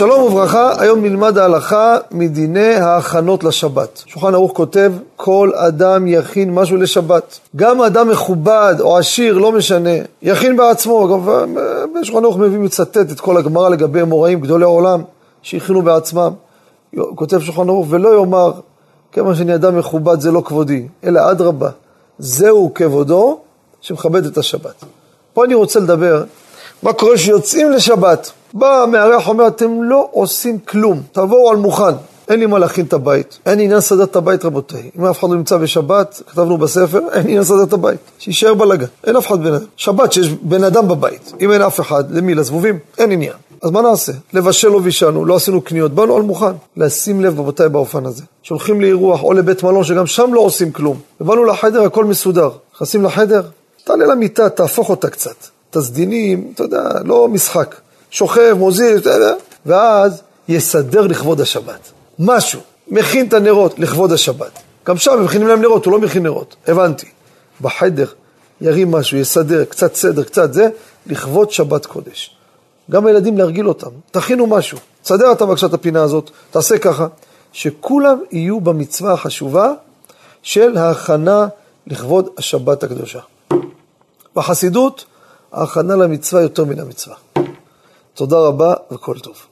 שלום וברכה, היום נלמד ההלכה מדיני ההכנות לשבת. שולחן ערוך כותב, כל אדם יכין משהו לשבת. גם אדם מכובד או עשיר, לא משנה, יכין בעצמו. אגב, בשולחן ערוך מביא מצטט את כל הגמרא לגבי אמוראים גדולי עולם, שהכינו בעצמם. כותב שולחן ערוך, ולא יאמר, כיוון שאני אדם מכובד זה לא כבודי, אלא אדרבה, זהו כבודו שמכבד את השבת. פה אני רוצה לדבר, מה קורה שיוצאים לשבת. בא המארח אומר, אתם לא עושים כלום, תבואו על מוכן. אין לי מה להכין את הבית. אין עניין לסדר את הבית, רבותיי. אם אף אחד לא נמצא בשבת, כתבנו בספר, אין עניין לסדר את הבית. שיישאר בלאגן. אין אף אחד בן אדם. שבת שיש בן אדם בבית. אם אין אף אחד, למי? לזבובים? אין עניין. אז מה נעשה? לבשל לא בישלנו, לא עשינו קניות, באנו על מוכן. לשים לב, רבותיי, באופן הזה. שולחים לאירוח או לבית מלון, שגם שם לא עושים כלום. ובאנו לחדר, הכל מסודר. נכנסים לחדר, תעלה למיטה, תהפוך אותה קצת. תסדינים, אתה יודע, לא משחק. שוכב, מוזיל, ואז יסדר לכבוד השבת. משהו, מכין את הנרות לכבוד השבת. גם שם מכינים להם נרות, הוא לא מכין נרות, הבנתי. בחדר ירים משהו, יסדר, קצת סדר, קצת זה, לכבוד שבת קודש. גם הילדים להרגיל אותם, תכינו משהו, תסדר אתה בבקשה את הפינה הזאת, תעשה ככה, שכולם יהיו במצווה החשובה של ההכנה לכבוד השבת הקדושה. בחסידות, ההכנה למצווה יותר מן המצווה. תודה רבה וכל טוב.